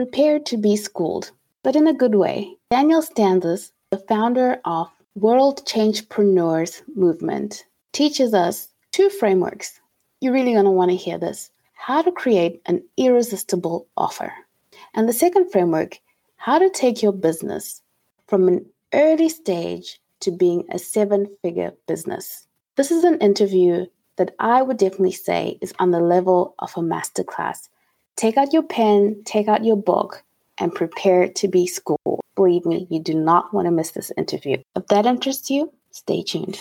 prepare to be schooled, but in a good way. Daniel Stanzas, the founder of World Changepreneurs Movement, teaches us two frameworks. You're really going to want to hear this how to create an irresistible offer. And the second framework, how to take your business from an early stage to being a seven figure business. This is an interview that I would definitely say is on the level of a masterclass. Take out your pen, take out your book, and prepare to be schooled. Believe me, you do not want to miss this interview. If that interests you, stay tuned.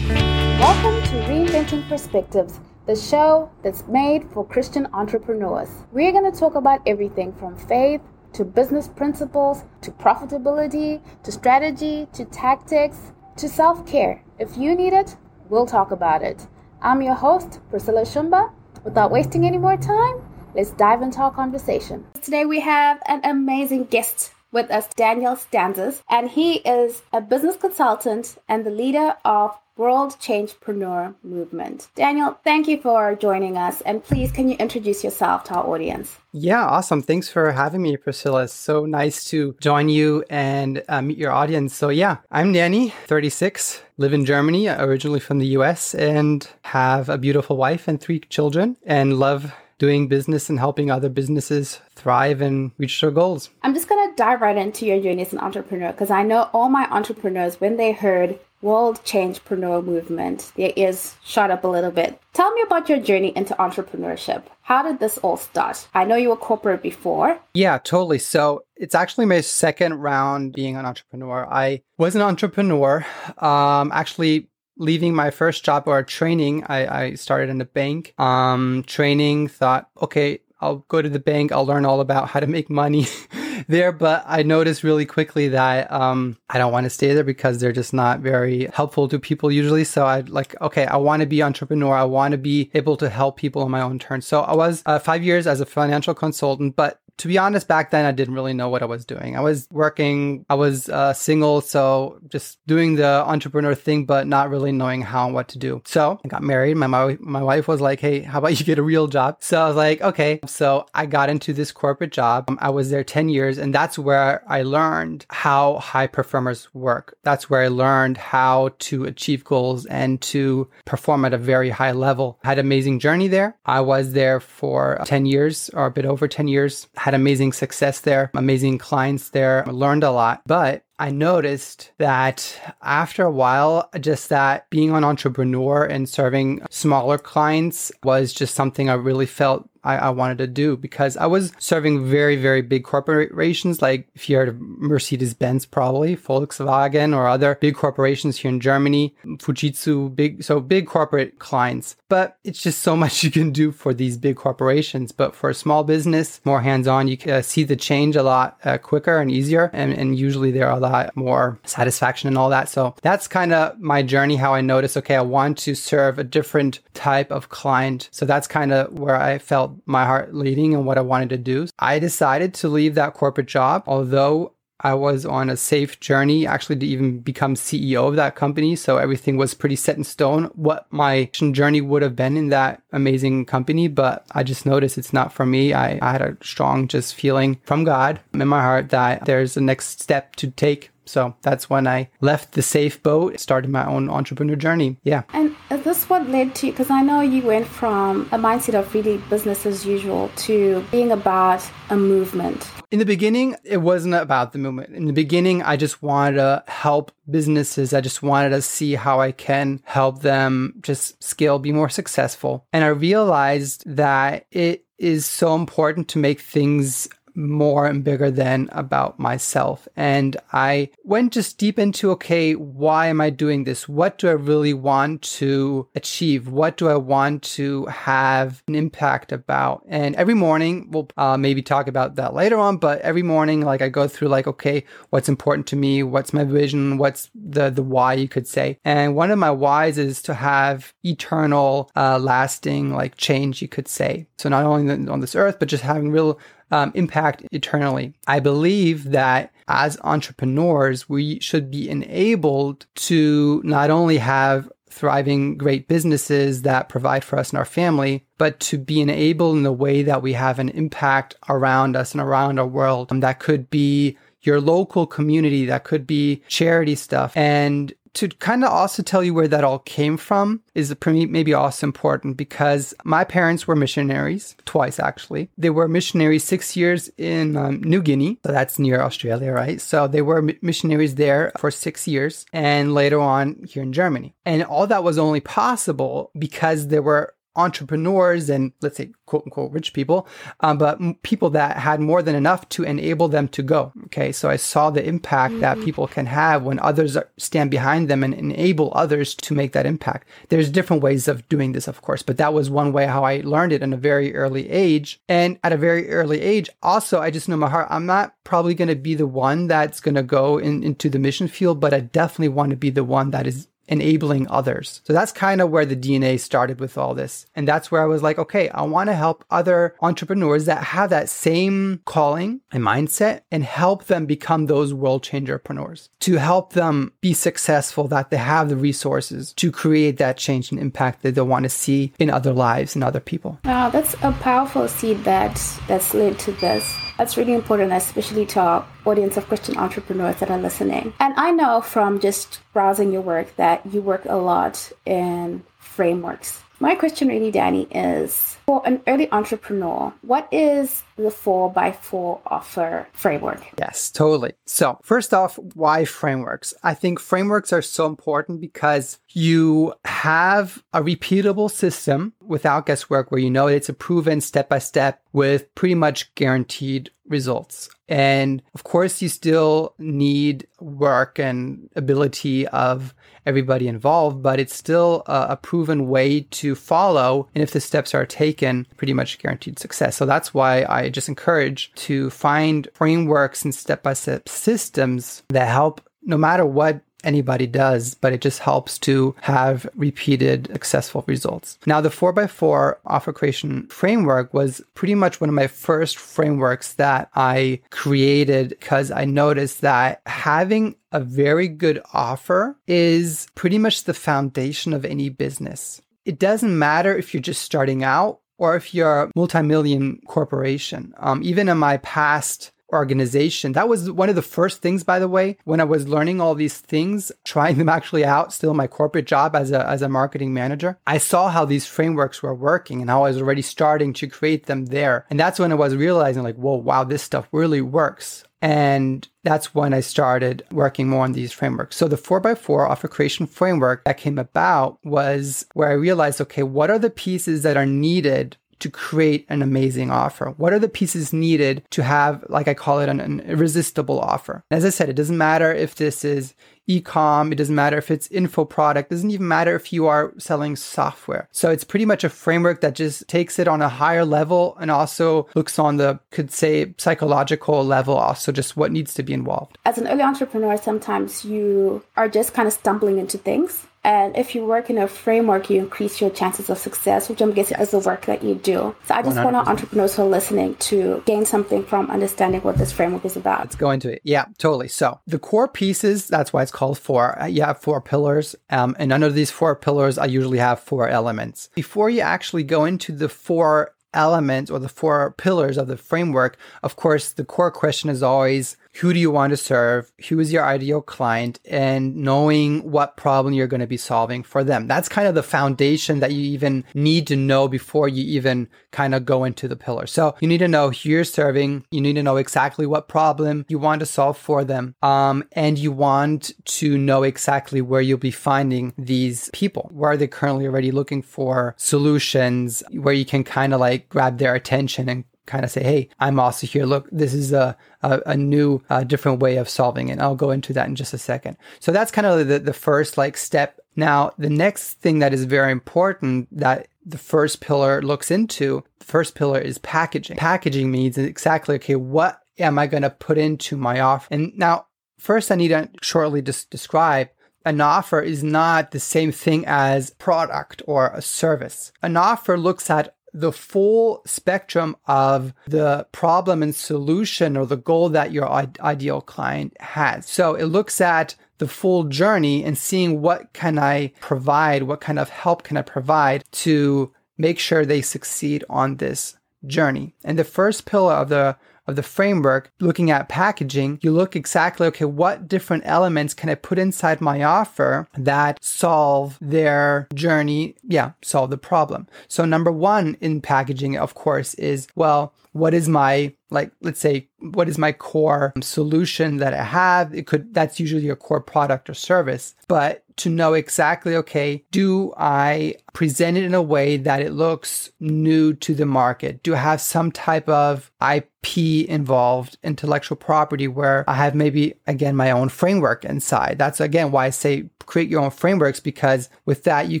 Welcome to Reinventing Perspectives, the show that's made for Christian entrepreneurs. We're going to talk about everything from faith to business principles to profitability to strategy to tactics to self care. If you need it, we'll talk about it. I'm your host, Priscilla Shumba. Without wasting any more time, let's dive into our conversation. Today we have an amazing guest with us, Daniel Stanzas, and he is a business consultant and the leader of World Changepreneur Movement. Daniel, thank you for joining us. And please, can you introduce yourself to our audience? Yeah, awesome. Thanks for having me, Priscilla. It's so nice to join you and uh, meet your audience. So, yeah, I'm Danny, 36, live in Germany, originally from the US, and have a beautiful wife and three children, and love doing business and helping other businesses thrive and reach their goals. I'm just going to dive right into your journey as an entrepreneur because I know all my entrepreneurs, when they heard World Changepreneur Movement, their ears shot up a little bit. Tell me about your journey into entrepreneurship. How did this all start? I know you were corporate before. Yeah, totally. So it's actually my second round being an entrepreneur. I was an entrepreneur, um, actually leaving my first job or training, I, I started in the bank. Um, training, thought, okay, I'll go to the bank. I'll learn all about how to make money there. But I noticed really quickly that um, I don't want to stay there because they're just not very helpful to people usually. So I like, okay, I want to be entrepreneur. I want to be able to help people on my own terms. So I was uh, five years as a financial consultant, but to be honest, back then I didn't really know what I was doing. I was working, I was uh, single, so just doing the entrepreneur thing, but not really knowing how and what to do. So I got married. My, my, my wife was like, hey, how about you get a real job? So I was like, okay. So I got into this corporate job. Um, I was there 10 years, and that's where I learned how high performers work. That's where I learned how to achieve goals and to perform at a very high level. I had an amazing journey there. I was there for 10 years or a bit over 10 years. Had amazing success there, amazing clients there, learned a lot. But I noticed that after a while, just that being an entrepreneur and serving smaller clients was just something I really felt I, I, wanted to do because I was serving very, very big corporations, like if you heard of Mercedes Benz, probably Volkswagen or other big corporations here in Germany, Fujitsu, big, so big corporate clients. But it's just so much you can do for these big corporations. But for a small business, more hands on, you can uh, see the change a lot uh, quicker and easier. And, and usually there are a lot more satisfaction and all that. So that's kind of my journey, how I noticed, okay, I want to serve a different type of client. So that's kind of where I felt my heart leading and what I wanted to do. I decided to leave that corporate job, although I was on a safe journey actually to even become CEO of that company. So everything was pretty set in stone what my journey would have been in that amazing company. But I just noticed it's not for me. I, I had a strong just feeling from God in my heart that there's a next step to take so that's when I left the safe boat, started my own entrepreneur journey. Yeah. And is this what led to, because I know you went from a mindset of really business as usual to being about a movement. In the beginning, it wasn't about the movement. In the beginning, I just wanted to help businesses. I just wanted to see how I can help them just scale, be more successful. And I realized that it is so important to make things more and bigger than about myself. And I went just deep into, okay, why am I doing this? What do I really want to achieve? What do I want to have an impact about? And every morning, we'll uh, maybe talk about that later on, but every morning, like I go through like, okay, what's important to me? What's my vision? What's the, the why you could say? And one of my whys is to have eternal, uh, lasting like change, you could say. So not only on this earth, but just having real um, impact eternally. I believe that as entrepreneurs, we should be enabled to not only have thriving, great businesses that provide for us and our family, but to be enabled in the way that we have an impact around us and around our world. Um, that could be your local community, that could be charity stuff. And to kind of also tell you where that all came from is maybe also important because my parents were missionaries twice actually. They were missionaries six years in um, new guinea so that's near australia right? So they were missionaries there for six years and later on here in germany. And all that was only possible because there were entrepreneurs and let's say quote unquote rich people, um, but people that had more than enough to enable them to go. Okay. So I saw the impact mm-hmm. that people can have when others stand behind them and enable others to make that impact. There's different ways of doing this, of course, but that was one way how I learned it in a very early age. And at a very early age, also, I just know my heart, I'm not probably going to be the one that's going to go in, into the mission field, but I definitely want to be the one that is enabling others. So that's kind of where the DNA started with all this. And that's where I was like, okay, I want to help other entrepreneurs that have that same calling and mindset and help them become those world changer entrepreneurs to help them be successful, that they have the resources to create that change and impact that they want to see in other lives and other people. Wow, that's a powerful seed that that's led to this. That's really important, especially to our audience of Christian entrepreneurs that are listening. And I know from just browsing your work that you work a lot in frameworks. My question really, Danny, is for an early entrepreneur, what is the 4 by 4 offer framework? Yes, totally. So, first off, why frameworks? I think frameworks are so important because you have a repeatable system without guesswork where you know it's a proven step by step with pretty much guaranteed results. And of course, you still need work and ability of everybody involved, but it's still a, a, proven way to follow. And if the steps are taken, pretty much guaranteed success. So that's why I just encourage to find frameworks and step by step systems that help no matter what anybody does, but it just helps to have repeated successful results. Now, the 4x4 offer creation framework was pretty much one of my first frameworks that I created because I noticed that having a very good offer is pretty much the foundation of any business. It doesn't matter if you're just starting out or if you're a multi-million corporation. Um, even in my past organization. That was one of the first things, by the way, when I was learning all these things, trying them actually out, still my corporate job as a, as a marketing manager. I saw how these frameworks were working and how I was already starting to create them there. And that's when I was realizing like, whoa, wow, this stuff really works. And that's when I started working more on these frameworks. So the 4x4 offer creation framework that came about was where I realized, okay, what are the pieces that are needed to create an amazing offer? What are the pieces needed to have, like I call it, an, an irresistible offer? As I said, it doesn't matter if this is e-com, it doesn't matter if it's info product, it doesn't even matter if you are selling software. So it's pretty much a framework that just takes it on a higher level and also looks on the could say psychological level also just what needs to be involved. As an early entrepreneur, sometimes you are just kind of stumbling into things and if you work in a framework, you increase your chances of success, which I'm guessing yes. is the work that you do. So I just 100%. want our entrepreneurs who are listening to gain something from understanding what this framework is about. Let's go into it. Yeah, totally. So the core pieces, that's why it's called four. Uh, you have four pillars. Um, and under these four pillars, I usually have four elements. Before you actually go into the four elements or the four pillars of the framework, of course, the core question is always who do you want to serve, who is your ideal client, and knowing what problem you're going to be solving for them. That's kind of the foundation that you even need to know before you even kind of go into the pillar. So you need to know who you're serving. You need to know exactly what problem you want to solve for them. Um, and you want to know exactly where you'll be finding these people. Where are they currently already looking for solutions where you can kind of like grab their attention and kind of say, hey, I'm also here. Look, this is a, a, a new, uh, different way of solving it. And I'll go into that in just a second. So that's kind of the, the first like step. Now, the next thing that is very important that the first pillar looks into, the first pillar is packaging. Packaging means exactly, okay, what am I going to put into my offer? And now, first, I need to shortly just describe an offer is not the same thing as product or a service. An offer looks at the full spectrum of the problem and solution or the goal that your ideal client has. So it looks at the full journey and seeing what can I provide, what kind of help can I provide to make sure they succeed on this journey. And the first pillar of the of the framework, looking at packaging, you look exactly, okay, what different elements can I put inside my offer that solve their journey? Yeah, solve the problem. So number one in packaging, of course, is, well, what is my like let's say what is my core solution that i have it could that's usually a core product or service but to know exactly okay do i present it in a way that it looks new to the market do i have some type of ip involved intellectual property where i have maybe again my own framework inside that's again why i say create your own frameworks because with that you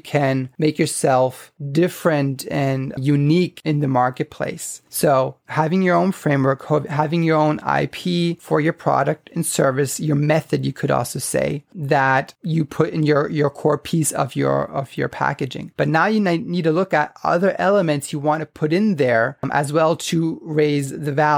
can make yourself different and unique in the marketplace so having your own framework, having your own IP for your product and service, your method, you could also say that you put in your, your core piece of your, of your packaging. But now you need to look at other elements you want to put in there um, as well to raise the value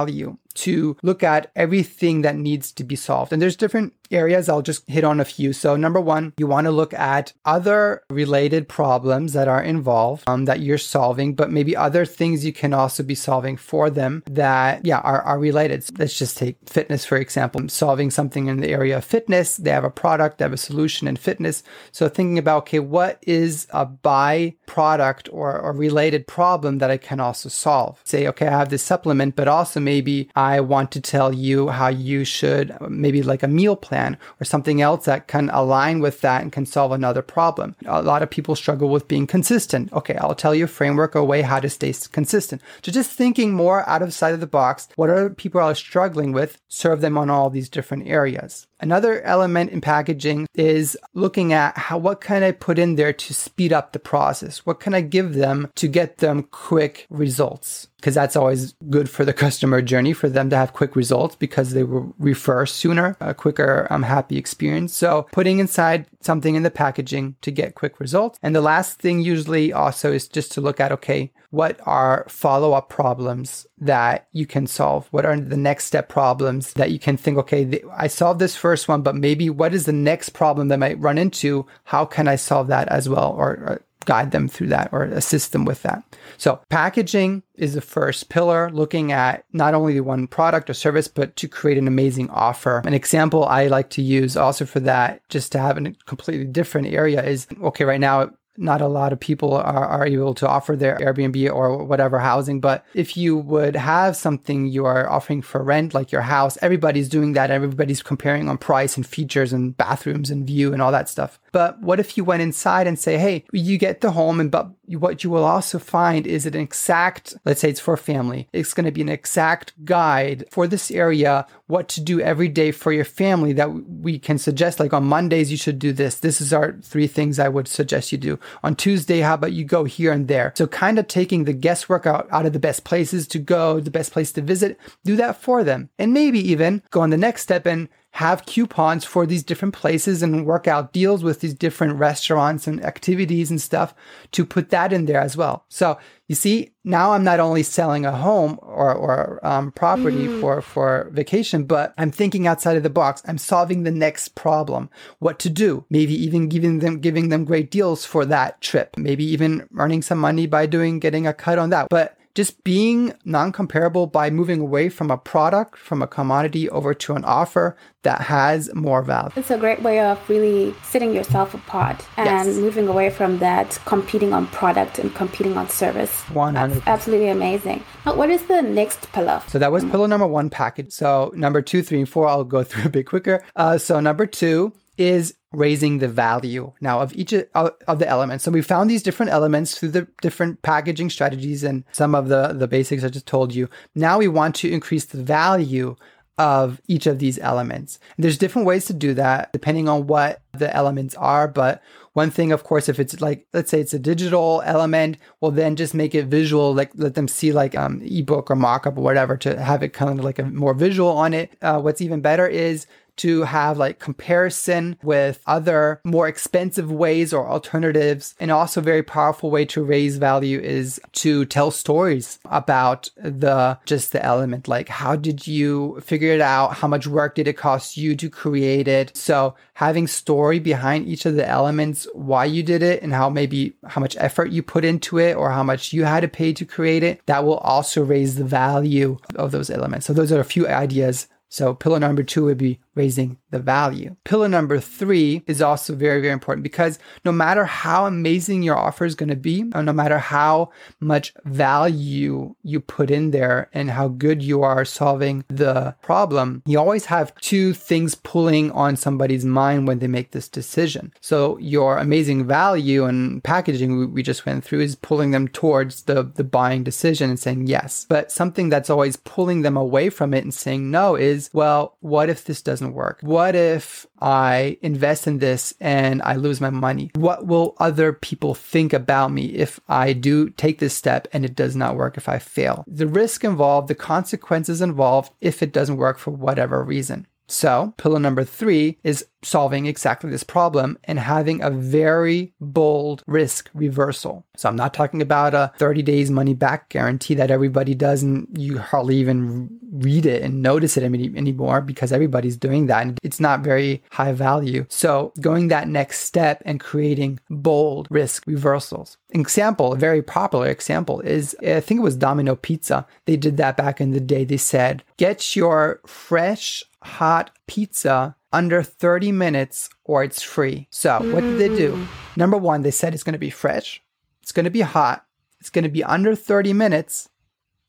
to look at everything that needs to be solved. And there's different areas. I'll just hit on a few. So, number one, you want to look at other related problems that are involved um, that you're solving, but maybe other things you can also be solving for them that, yeah, are, are related. So let's just take fitness, for example, solving something in the area of fitness. They have a product, they have a solution in fitness. So, thinking about, okay, what is a byproduct or, or related problem that I can also solve? Say, okay, I have this supplement, but also maybe I want to tell you how you should maybe like a meal plan or something else that can align with that and can solve another problem. A lot of people struggle with being consistent. Okay, I'll tell you a framework, a way how to stay consistent. So just thinking more out of sight of the box, what other people are struggling with, serve them on all these different areas. Another element in packaging is looking at how what can I put in there to speed up the process? What can I give them to get them quick results? Because that's always good for the customer journey for them to have quick results because they will refer sooner, a quicker, um, happy experience. So putting inside something in the packaging to get quick results. And the last thing usually also is just to look at, okay, what are follow up problems that you can solve? What are the next step problems that you can think, okay, th- I solved this first one, but maybe what is the next problem that I might run into? How can I solve that as well? Or, or guide them through that or assist them with that. So, packaging is the first pillar, looking at not only the one product or service, but to create an amazing offer. An example I like to use also for that, just to have a completely different area, is okay, right now, not a lot of people are, are able to offer their Airbnb or whatever housing. But if you would have something you are offering for rent, like your house, everybody's doing that. Everybody's comparing on price and features and bathrooms and view and all that stuff. But what if you went inside and say, hey, you get the home, and but what you will also find is an exact, let's say it's for a family, it's going to be an exact guide for this area, what to do every day for your family that we can suggest. Like on Mondays, you should do this. This is our three things I would suggest you do. On Tuesday, how about you go here and there? So kind of taking the guesswork out, out of the best places to go, the best place to visit, do that for them. And maybe even go on the next step and have coupons for these different places and work out deals with these different restaurants and activities and stuff to put that in there as well. So you see, now I'm not only selling a home or, or um, property mm. for, for vacation, but I'm thinking outside of the box. I'm solving the next problem, what to do, maybe even giving them, giving them great deals for that trip, maybe even earning some money by doing, getting a cut on that. But just being non comparable by moving away from a product, from a commodity over to an offer that has more value. It's a great way of really setting yourself apart and yes. moving away from that competing on product and competing on service. 100 That's absolutely amazing. Now, what is the next pillar? So that was pillar number one package. So number two, three, and four, I'll go through a bit quicker. Uh, so number two is raising the value now of each of the elements. So we found these different elements through the different packaging strategies and some of the, the basics I just told you. Now we want to increase the value of each of these elements. And there's different ways to do that depending on what the elements are. But one thing, of course, if it's like, let's say it's a digital element, well, then just make it visual, like let them see like um ebook or mockup or whatever to have it kind of like a more visual on it. Uh, what's even better is to have like comparison with other more expensive ways or alternatives. And also very powerful way to raise value is to tell stories about the just the element. Like how did you figure it out? How much work did it cost you to create it? So having story behind each of the elements, why you did it and how maybe how much effort you put into it or how much you had to pay to create it, that will also raise the value of those elements. So those are a few ideas so pillar number two would be raising the value. Pillar number three is also very, very important because no matter how amazing your offer is going to be, or no matter how much value you put in there and how good you are solving the problem, you always have two things pulling on somebody's mind when they make this decision. So your amazing value and packaging we just went through is pulling them towards the, the buying decision and saying yes. But something that's always pulling them away from it and saying no is, well, what if this doesn't doesn't work? What if I invest in this and I lose my money? What will other people think about me if I do take this step and it does not work if I fail? The risk involved, the consequences involved if it doesn't work for whatever reason. So, pillar number three is solving exactly this problem and having a very bold risk reversal. So, I'm not talking about a 30 days money back guarantee that everybody does and you hardly even read it and notice it any, anymore because everybody's doing that and it's not very high value. So, going that next step and creating bold risk reversals. Example, a very popular example is I think it was Domino Pizza. They did that back in the day. They said, get your fresh hot pizza under 30 minutes or it's free. So, what did they do? Mm. Number one, they said it's going to be fresh, it's going to be hot, it's going to be under 30 minutes.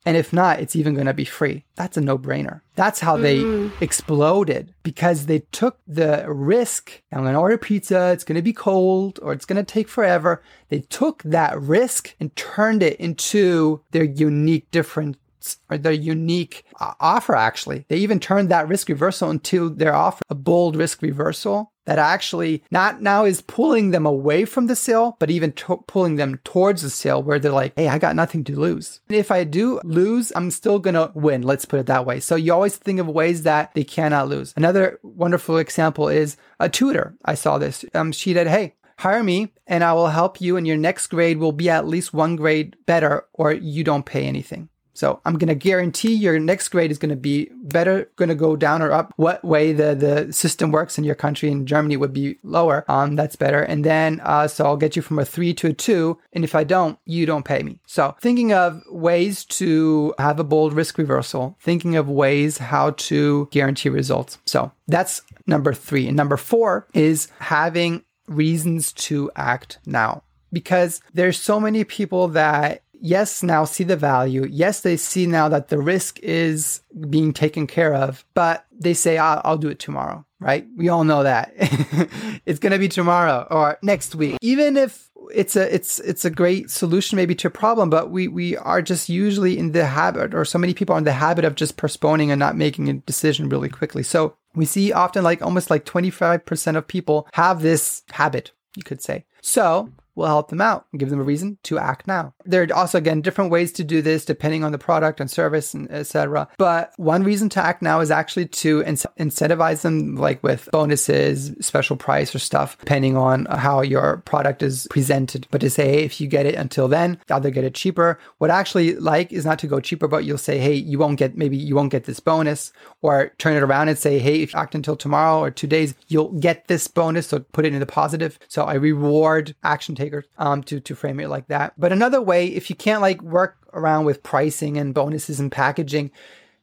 And if not, it's even going to be free. That's a no brainer. That's how they mm. exploded because they took the risk. I'm going to order pizza. It's going to be cold or it's going to take forever. They took that risk and turned it into their unique, different or their unique uh, offer actually. They even turned that risk reversal into their offer a bold risk reversal that actually not now is pulling them away from the sale but even to- pulling them towards the sale where they're like hey i got nothing to lose. If i do lose i'm still gonna win let's put it that way. So you always think of ways that they cannot lose. Another wonderful example is a tutor. I saw this. Um, she said hey hire me and I will help you and your next grade will be at least one grade better or you don't pay anything. So I'm going to guarantee your next grade is going to be better, going to go down or up. What way the, the system works in your country in Germany would be lower. Um, that's better. And then, uh, so I'll get you from a three to a two. And if I don't, you don't pay me. So thinking of ways to have a bold risk reversal, thinking of ways how to guarantee results. So that's number three. And number four is having reasons to act now because there's so many people that yes, now see the value. Yes, they see now that the risk is being taken care of, but they say, I'll, I'll do it tomorrow, right? We all know that it's going to be tomorrow or next week. Even if it's a it's it's a great solution maybe to a problem but we we are just usually in the habit or so many people are in the habit of just postponing and not making a decision really quickly so we see often like almost like 25% of people have this habit you could say so we'll help them out and give them a reason to act now. There are also again different ways to do this depending on the product and service and etc. But one reason to act now is actually to in- incentivize them like with bonuses, special price or stuff depending on how your product is presented. But to say hey, if you get it until then, either get it cheaper. What I actually like is not to go cheaper, but you'll say hey, you won't get maybe you won't get this bonus or turn it around and say hey, if you act until tomorrow or 2 days, you'll get this bonus so put it in the positive. So I reward action takers um, to to frame it like that. But another way, if you can't like work around with pricing and bonuses and packaging,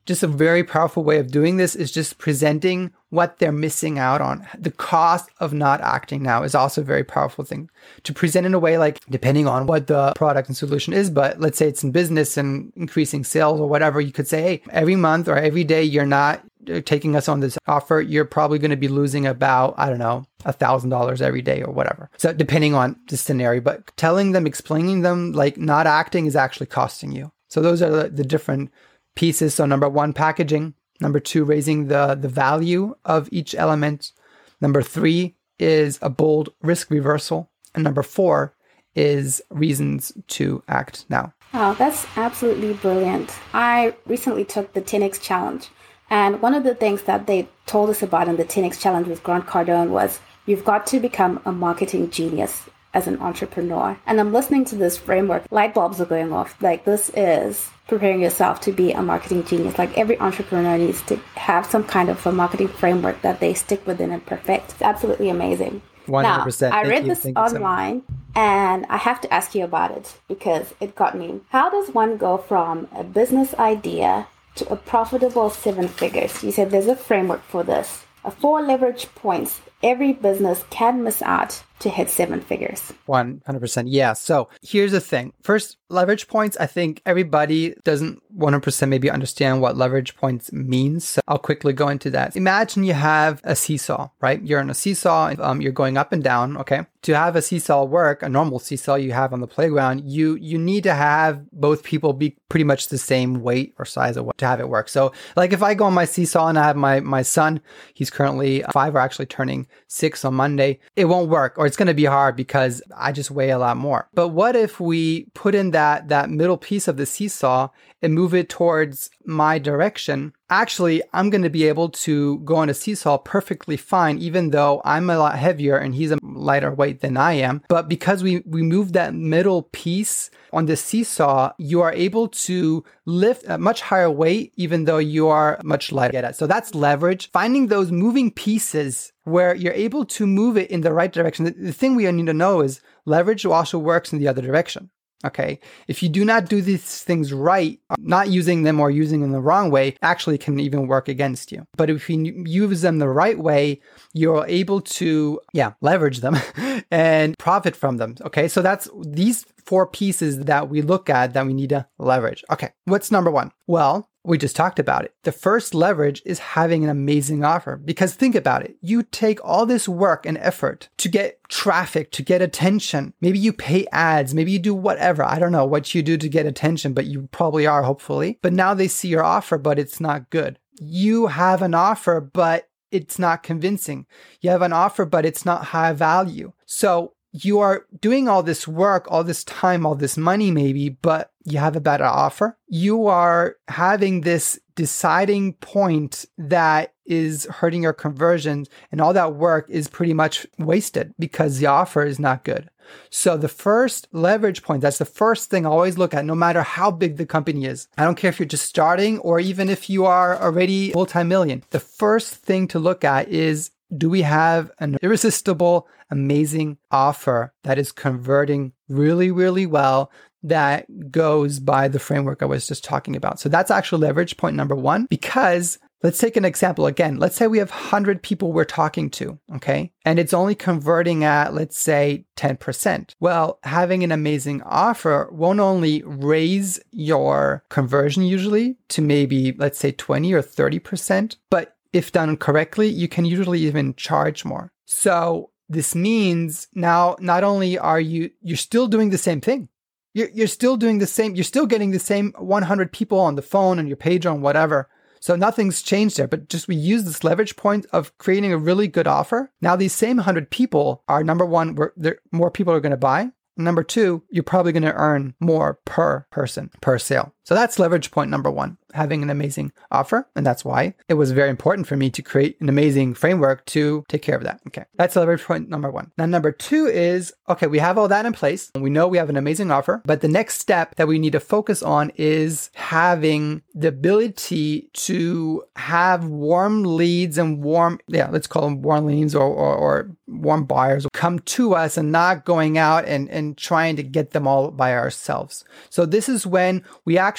just a very powerful way of doing this is just presenting what they're missing out on. The cost of not acting now is also a very powerful thing to present in a way like depending on what the product and solution is, but let's say it's in business and increasing sales or whatever, you could say, hey, every month or every day you're not taking us on this offer, you're probably going to be losing about, I don't know, a thousand dollars every day or whatever. So depending on the scenario, but telling them, explaining them like not acting is actually costing you. So those are the, the different pieces. So number one, packaging. Number two, raising the, the value of each element. Number three is a bold risk reversal. And number four is reasons to act now. Wow, that's absolutely brilliant. I recently took the 10x challenge And one of the things that they told us about in the 10X Challenge with Grant Cardone was you've got to become a marketing genius as an entrepreneur. And I'm listening to this framework, light bulbs are going off. Like, this is preparing yourself to be a marketing genius. Like, every entrepreneur needs to have some kind of a marketing framework that they stick within and perfect. It's absolutely amazing. 100%. Now, I read you. this Thank you so online and I have to ask you about it because it got me. How does one go from a business idea to a profitable seven figures? You said there's a framework for this. A four leverage points every business can miss out to hit seven figures. 100%. Yeah. So here's the thing. First, leverage points. I think everybody doesn't 100% maybe understand what leverage points means. So I'll quickly go into that. Imagine you have a seesaw, right? You're on a seesaw, um, you're going up and down. Okay. To have a seesaw work, a normal seesaw you have on the playground, you, you need to have both people be pretty much the same weight or size of what to have it work. So like if I go on my seesaw and I have my, my son, he's currently five or actually turning six on Monday, it won't work or it's going to be hard because I just weigh a lot more. But what if we put in that that middle piece of the seesaw and move it towards my direction? Actually, I'm going to be able to go on a seesaw perfectly fine even though I'm a lot heavier and he's a lighter weight than I am. But because we we move that middle piece on the seesaw, you are able to lift a much higher weight even though you are much lighter. So that's leverage. Finding those moving pieces where you're able to move it in the right direction. The, the thing we need to know is leverage also works in the other direction. Okay. If you do not do these things right, not using them or using them the wrong way actually can even work against you. But if you use them the right way, you're able to, yeah, leverage them and profit from them. Okay. So that's these four pieces that we look at that we need to leverage. Okay. What's number one? Well, we just talked about it. The first leverage is having an amazing offer because think about it. You take all this work and effort to get traffic, to get attention. Maybe you pay ads, maybe you do whatever. I don't know what you do to get attention, but you probably are, hopefully. But now they see your offer, but it's not good. You have an offer, but it's not convincing. You have an offer, but it's not high value. So you are doing all this work, all this time, all this money, maybe, but you have a better offer. You are having this deciding point that is hurting your conversions, and all that work is pretty much wasted because the offer is not good. So, the first leverage point, that's the first thing I always look at, no matter how big the company is. I don't care if you're just starting or even if you are already multi million. The first thing to look at is do we have an irresistible, amazing offer that is converting really, really well that goes by the framework I was just talking about? So that's actual leverage point number one, because let's take an example again. Let's say we have 100 people we're talking to, okay? And it's only converting at, let's say, 10%. Well, having an amazing offer won't only raise your conversion usually to maybe, let's say, 20 or 30%, but if done correctly, you can usually even charge more. So this means now not only are you you're still doing the same thing. You're you're still doing the same, you're still getting the same 100 people on the phone and your page on whatever. So nothing's changed there, but just we use this leverage point of creating a really good offer. Now these same 100 people are number one, where more people are going to buy. Number two, you're probably going to earn more per person, per sale. So that's leverage point number one having an amazing offer. And that's why it was very important for me to create an amazing framework to take care of that. Okay. That's leverage point number one. Now, number two is okay, we have all that in place. We know we have an amazing offer. But the next step that we need to focus on is having the ability to have warm leads and warm, yeah, let's call them warm leads or, or, or warm buyers come to us and not going out and, and trying to get them all by ourselves. So this is when we actually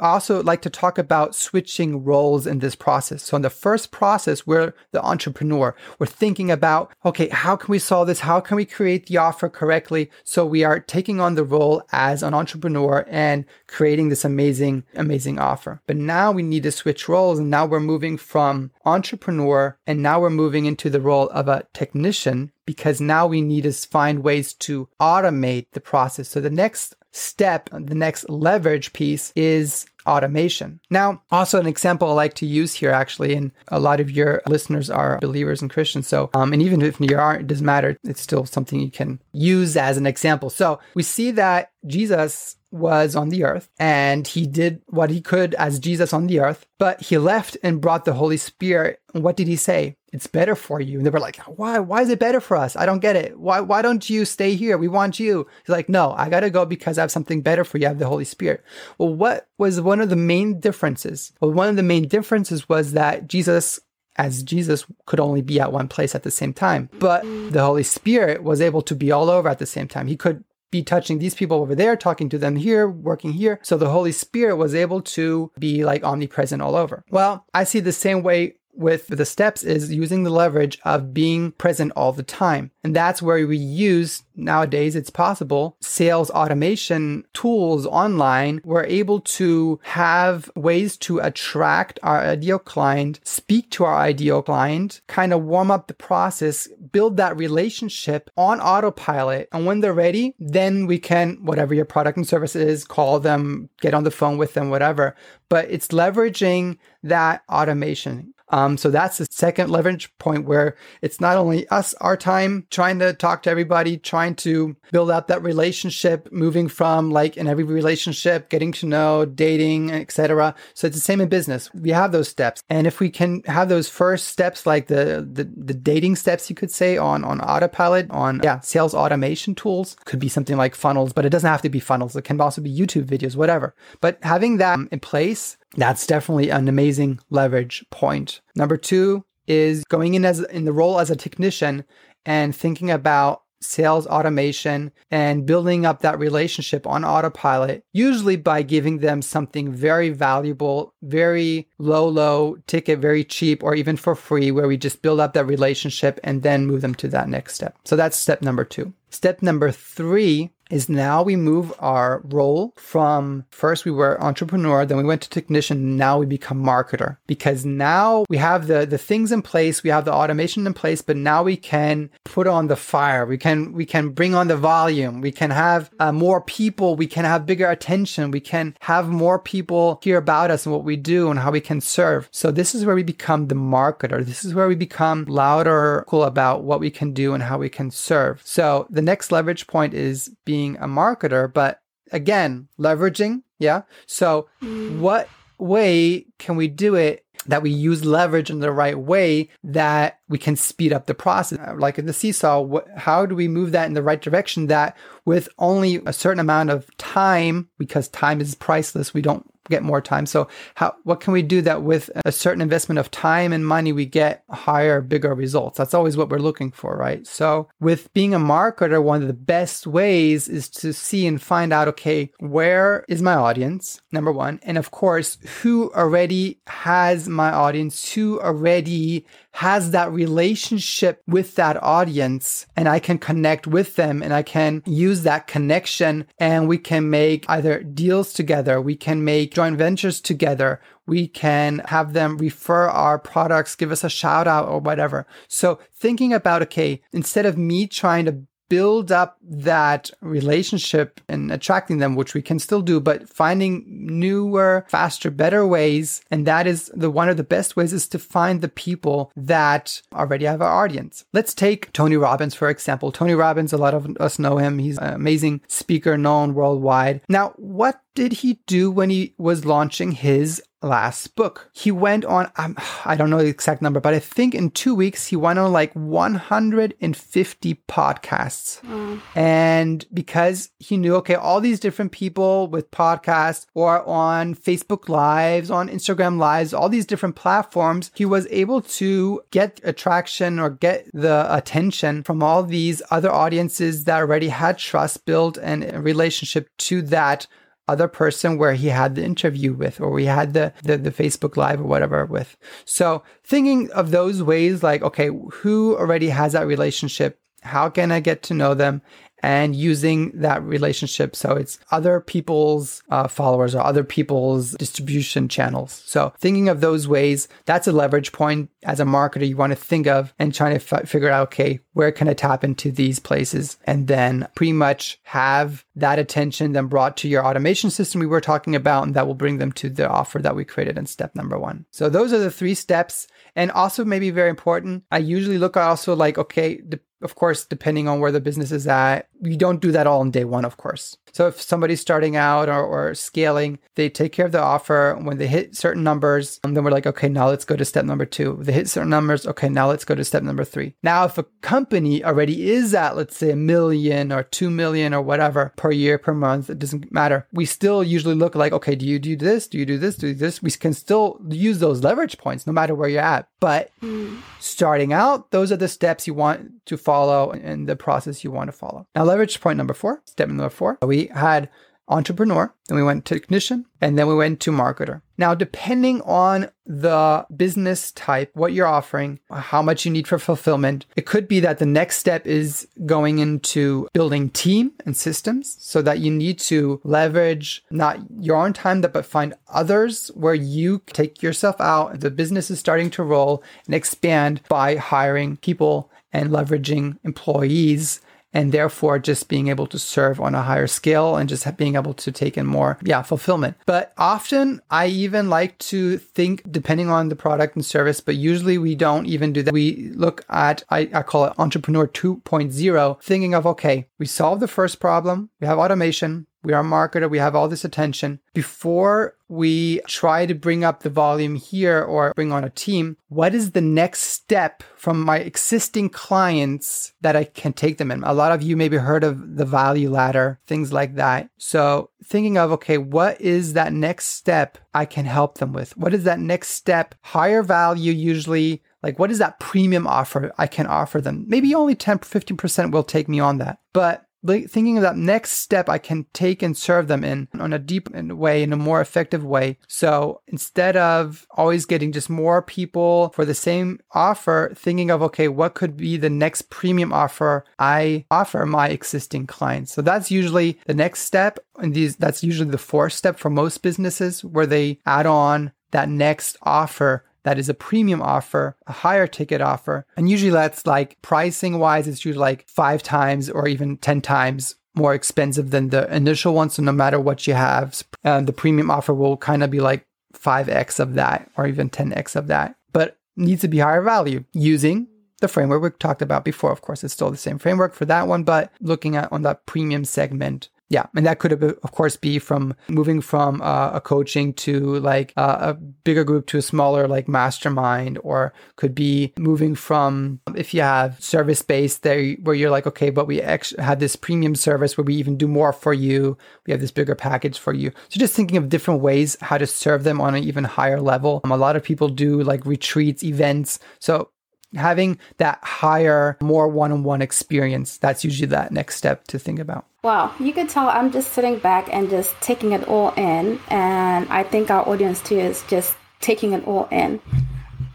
also like to talk about switching roles in this process. So in the first process, we're the entrepreneur. We're thinking about, okay, how can we solve this? How can we create the offer correctly? So we are taking on the role as an entrepreneur and creating this amazing, amazing offer. But now we need to switch roles. And now we're moving from entrepreneur and now we're moving into the role of a technician because now we need to find ways to automate the process. So the next step, the next leverage piece is automation. Now, also an example I like to use here, actually, and a lot of your listeners are believers and Christians. So, um, and even if you aren't, it doesn't matter. It's still something you can use as an example. So we see that Jesus was on the earth and he did what he could as Jesus on the earth, but he left and brought the Holy Spirit. What did he say? It's better for you. And they were like, why? Why is it better for us? I don't get it. Why, why don't you stay here? We want you. He's like, no, I got to go because I have something better for you. I have the Holy Spirit. Well, what was one of the main differences? Well, one of the main differences was that Jesus as Jesus could only be at one place at the same time. But the Holy Spirit was able to be all over at the same time. He could be touching these people over there, talking to them here, working here. So the Holy Spirit was able to be like omnipresent all over. Well, I see the same way with the steps is using the leverage of being present all the time. And that's where we use nowadays, it's possible, sales automation tools online. We're able to have ways to attract our ideal client, speak to our ideal client, kind of warm up the process, build that relationship on autopilot. And when they're ready, then we can, whatever your product and service is, call them, get on the phone with them, whatever. But it's leveraging that automation. Um, so that's the second leverage point where it's not only us, our time trying to talk to everybody, trying to build out that relationship, moving from like in every relationship, getting to know, dating, etc. So it's the same in business. We have those steps. And if we can have those first steps, like the, the, the dating steps, you could say on, on autopilot, on, yeah, sales automation tools could be something like funnels, but it doesn't have to be funnels. It can also be YouTube videos, whatever. But having that in place that's definitely an amazing leverage point. Number two is going in as in the role as a technician and thinking about sales automation and building up that relationship on autopilot, usually by giving them something very valuable, very low, low ticket, very cheap, or even for free, where we just build up that relationship and then move them to that next step. So that's step number two. Step number three is now we move our role from first we were entrepreneur, then we went to technician, now we become marketer because now we have the the things in place, we have the automation in place, but now we can put on the fire. We can we can bring on the volume. We can have uh, more people. We can have bigger attention. We can have more people hear about us and what we do and how we can serve. So this is where we become the marketer. This is where we become louder, cool about what we can do and how we can serve. So the next leverage point is being being a marketer, but again, leveraging. Yeah. So, mm. what way can we do it that we use leverage in the right way that we can speed up the process? Like in the seesaw, how do we move that in the right direction that with only a certain amount of time, because time is priceless, we don't get more time. So how what can we do that with a certain investment of time and money we get higher, bigger results? That's always what we're looking for, right? So with being a marketer, one of the best ways is to see and find out, okay, where is my audience? Number one. And of course, who already has my audience, who already has that relationship with that audience and I can connect with them and I can use that connection and we can make either deals together, we can make joint ventures together, we can have them refer our products, give us a shout out or whatever. So thinking about, okay, instead of me trying to build up that relationship and attracting them, which we can still do, but finding newer, faster, better ways. And that is the one of the best ways is to find the people that already have our audience. Let's take Tony Robbins, for example. Tony Robbins, a lot of us know him. He's an amazing speaker known worldwide. Now, what did he do when he was launching his last book. He went on, um, I don't know the exact number, but I think in two weeks he went on like 150 podcasts. Mm. And because he knew, okay, all these different people with podcasts or on Facebook Lives, on Instagram Lives, all these different platforms, he was able to get attraction or get the attention from all these other audiences that already had trust built and a relationship to that other person where he had the interview with or we had the, the, the Facebook live or whatever with. So thinking of those ways like, okay, who already has that relationship? How can I get to know them? And using that relationship. So it's other people's uh, followers or other people's distribution channels. So thinking of those ways, that's a leverage point as a marketer you want to think of and trying to f- figure out, okay, where can I tap into these places? And then pretty much have that attention then brought to your automation system we were talking about, and that will bring them to the offer that we created in step number one. So those are the three steps. And also, maybe very important, I usually look also like, okay, the of course, depending on where the business is at, you don't do that all on day one, of course. So if somebody's starting out or, or scaling, they take care of the offer. When they hit certain numbers, and then we're like, okay, now let's go to step number two. If they hit certain numbers, okay, now let's go to step number three. Now, if a company already is at, let's say, a million or two million or whatever per year, per month, it doesn't matter. We still usually look like, okay, do you do this? Do you do this? Do you do this? We can still use those leverage points no matter where you're at. But mm. starting out, those are the steps you want to follow and the process you want to follow. Now, leverage point number four, step number four, we had entrepreneur, then we went technician, and then we went to marketer. Now, depending on the business type, what you're offering, how much you need for fulfillment, it could be that the next step is going into building team and systems so that you need to leverage not your own time, but find others where you take yourself out. The business is starting to roll and expand by hiring people and leveraging employees and therefore just being able to serve on a higher scale and just being able to take in more yeah fulfillment but often i even like to think depending on the product and service but usually we don't even do that we look at i, I call it entrepreneur 2.0 thinking of okay we solved the first problem we have automation we are a marketer, we have all this attention. Before we try to bring up the volume here or bring on a team, what is the next step from my existing clients that I can take them in? A lot of you maybe heard of the value ladder, things like that. So thinking of, okay, what is that next step I can help them with? What is that next step? Higher value usually like what is that premium offer I can offer them? Maybe only 10, 15% will take me on that. But thinking of that next step I can take and serve them in on a deep way, in a more effective way. So instead of always getting just more people for the same offer, thinking of, okay, what could be the next premium offer I offer my existing clients? So that's usually the next step. And these, that's usually the fourth step for most businesses where they add on that next offer that is a premium offer, a higher ticket offer. And usually that's like pricing wise, it's usually like five times or even 10 times more expensive than the initial one. So no matter what you have, uh, the premium offer will kind of be like 5x of that or even 10x of that, but needs to be higher value using the framework we talked about before. Of course, it's still the same framework for that one, but looking at on that premium segment yeah, and that could, of course, be from moving from uh, a coaching to like uh, a bigger group to a smaller like mastermind, or could be moving from if you have service based there where you're like, okay, but we actually had this premium service where we even do more for you. We have this bigger package for you. So just thinking of different ways how to serve them on an even higher level. Um, a lot of people do like retreats, events. So having that higher, more one on one experience, that's usually that next step to think about. Wow, you can tell I'm just sitting back and just taking it all in. And I think our audience too is just taking it all in.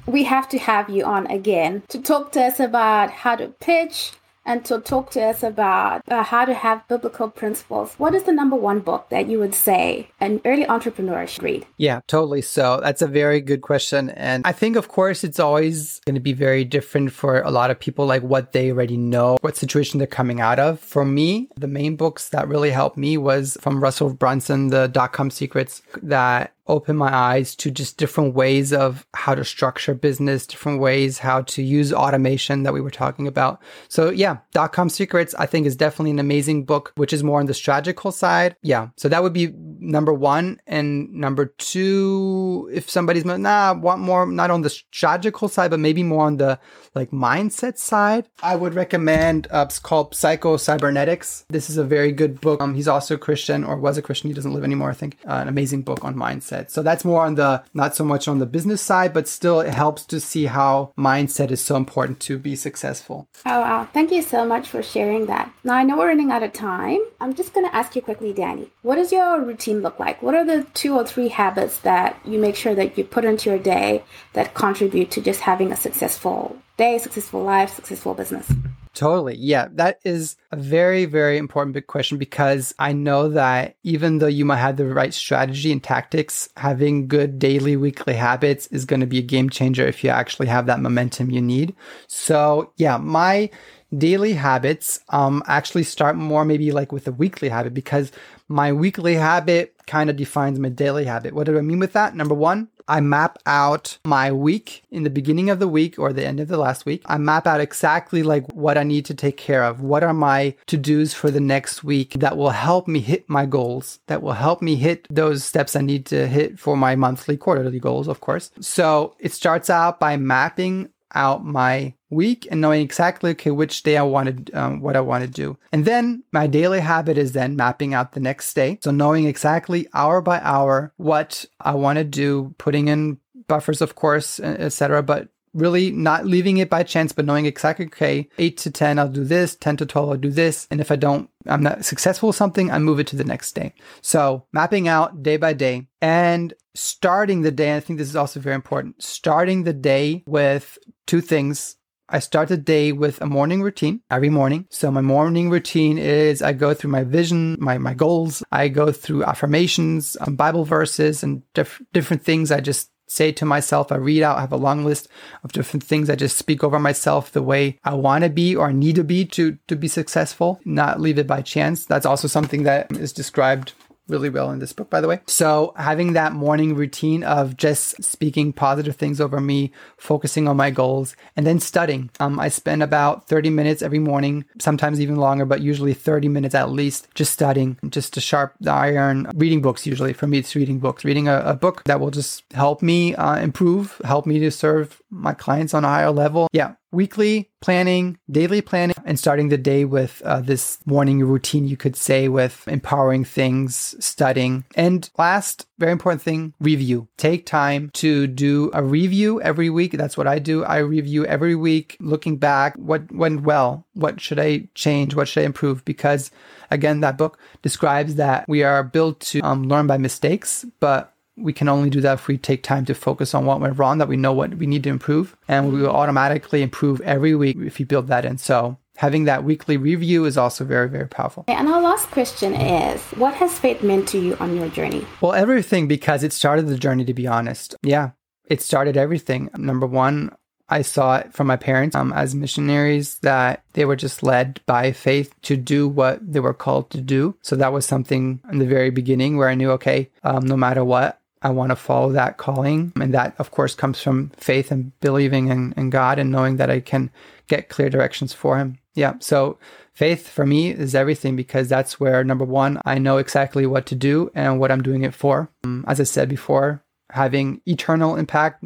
We have to have you on again to talk to us about how to pitch, and to talk to us about uh, how to have biblical principles. What is the number one book that you would say an early entrepreneur should read? Yeah, totally. So that's a very good question. And I think, of course, it's always going to be very different for a lot of people, like what they already know, what situation they're coming out of. For me, the main books that really helped me was from Russell Brunson, the dot com secrets that open my eyes to just different ways of how to structure business, different ways how to use automation that we were talking about. So yeah, dot com secrets I think is definitely an amazing book, which is more on the strategical side. Yeah. So that would be number one. And number two, if somebody's nah, want more not on the strategical side, but maybe more on the like mindset side, I would recommend uh, it's called Psycho Cybernetics. This is a very good book. Um, he's also a Christian or was a Christian. He doesn't live anymore, I think. Uh, an amazing book on mindset. So that's more on the, not so much on the business side, but still it helps to see how mindset is so important to be successful. Oh, wow. Thank you so much for sharing that. Now, I know we're running out of time. I'm just going to ask you quickly, Danny, what is your routine look like? What are the two or three habits that you make sure that you put into your day that contribute to just having a successful day, successful life, successful business? Totally. Yeah. That is a very, very important big question because I know that even though you might have the right strategy and tactics, having good daily, weekly habits is going to be a game changer if you actually have that momentum you need. So, yeah, my daily habits um, actually start more maybe like with a weekly habit because my weekly habit kind of defines my daily habit. What do I mean with that? Number one, I map out my week in the beginning of the week or the end of the last week. I map out exactly like what I need to take care of. What are my to dos for the next week that will help me hit my goals, that will help me hit those steps I need to hit for my monthly, quarterly goals, of course. So it starts out by mapping out my week and knowing exactly okay which day I wanted um, what I want to do. And then my daily habit is then mapping out the next day. So knowing exactly hour by hour what I want to do, putting in buffers, of course, etc. But really not leaving it by chance, but knowing exactly, okay, eight to 10, I'll do this, 10 to 12, I'll do this. And if I don't, I'm not successful with something, I move it to the next day. So mapping out day by day and starting the day. I think this is also very important. Starting the day with two things I start the day with a morning routine every morning. So my morning routine is I go through my vision, my, my goals. I go through affirmations, um, Bible verses and diff- different things I just say to myself. I read out, I have a long list of different things I just speak over myself the way I want to be or need to be to, to be successful, not leave it by chance. That's also something that is described really well in this book, by the way. So having that morning routine of just speaking positive things over me, focusing on my goals, and then studying. Um, I spend about 30 minutes every morning, sometimes even longer, but usually 30 minutes at least, just studying, just to sharp the iron. Reading books usually. For me, it's reading books. Reading a, a book that will just help me uh, improve, help me to serve my clients on a higher level. Yeah, weekly planning, daily planning, and starting the day with uh, this morning routine, you could say, with empowering things, studying. And last, very important thing, review. Take time to do a review every week. That's what I do. I review every week, looking back, what went well, what should I change, what should I improve? Because again, that book describes that we are built to um, learn by mistakes, but we can only do that if we take time to focus on what went wrong, that we know what we need to improve. And we will automatically improve every week if you build that in. So having that weekly review is also very, very powerful. And our last question is What has faith meant to you on your journey? Well, everything, because it started the journey, to be honest. Yeah, it started everything. Number one, I saw it from my parents um, as missionaries that they were just led by faith to do what they were called to do. So that was something in the very beginning where I knew, okay, um, no matter what, I want to follow that calling. And that, of course, comes from faith and believing in, in God and knowing that I can get clear directions for Him. Yeah. So faith for me is everything because that's where, number one, I know exactly what to do and what I'm doing it for. Um, as I said before, having eternal impact.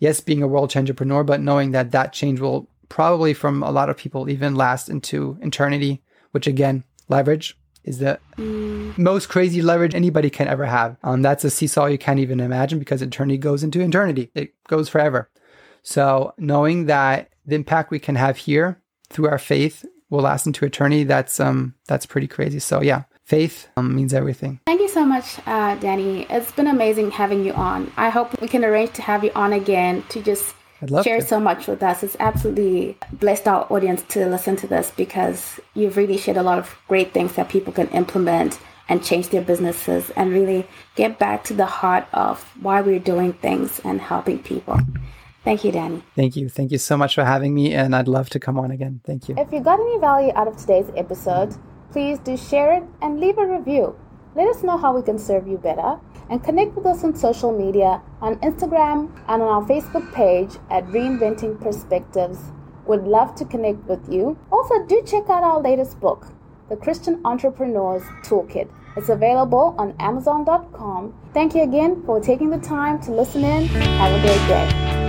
Yes, being a world change entrepreneur, but knowing that that change will probably from a lot of people even last into eternity, which again, leverage is the mm. most crazy leverage anybody can ever have. Um, that's a seesaw you can't even imagine because eternity goes into eternity. It goes forever. So knowing that the impact we can have here through our faith will last into eternity, that's um that's pretty crazy. So yeah, faith um, means everything. Thank you so much, uh, Danny. It's been amazing having you on. I hope we can arrange to have you on again to just share to. Share so much with us. It's absolutely blessed our audience to listen to this because you've really shared a lot of great things that people can implement and change their businesses and really get back to the heart of why we're doing things and helping people. Thank you, Danny. Thank you. Thank you so much for having me, and I'd love to come on again. Thank you. If you got any value out of today's episode, please do share it and leave a review. Let us know how we can serve you better and connect with us on social media on Instagram and on our Facebook page at Reinventing Perspectives. We'd love to connect with you. Also, do check out our latest book, The Christian Entrepreneur's Toolkit. It's available on Amazon.com. Thank you again for taking the time to listen in. Have a great day.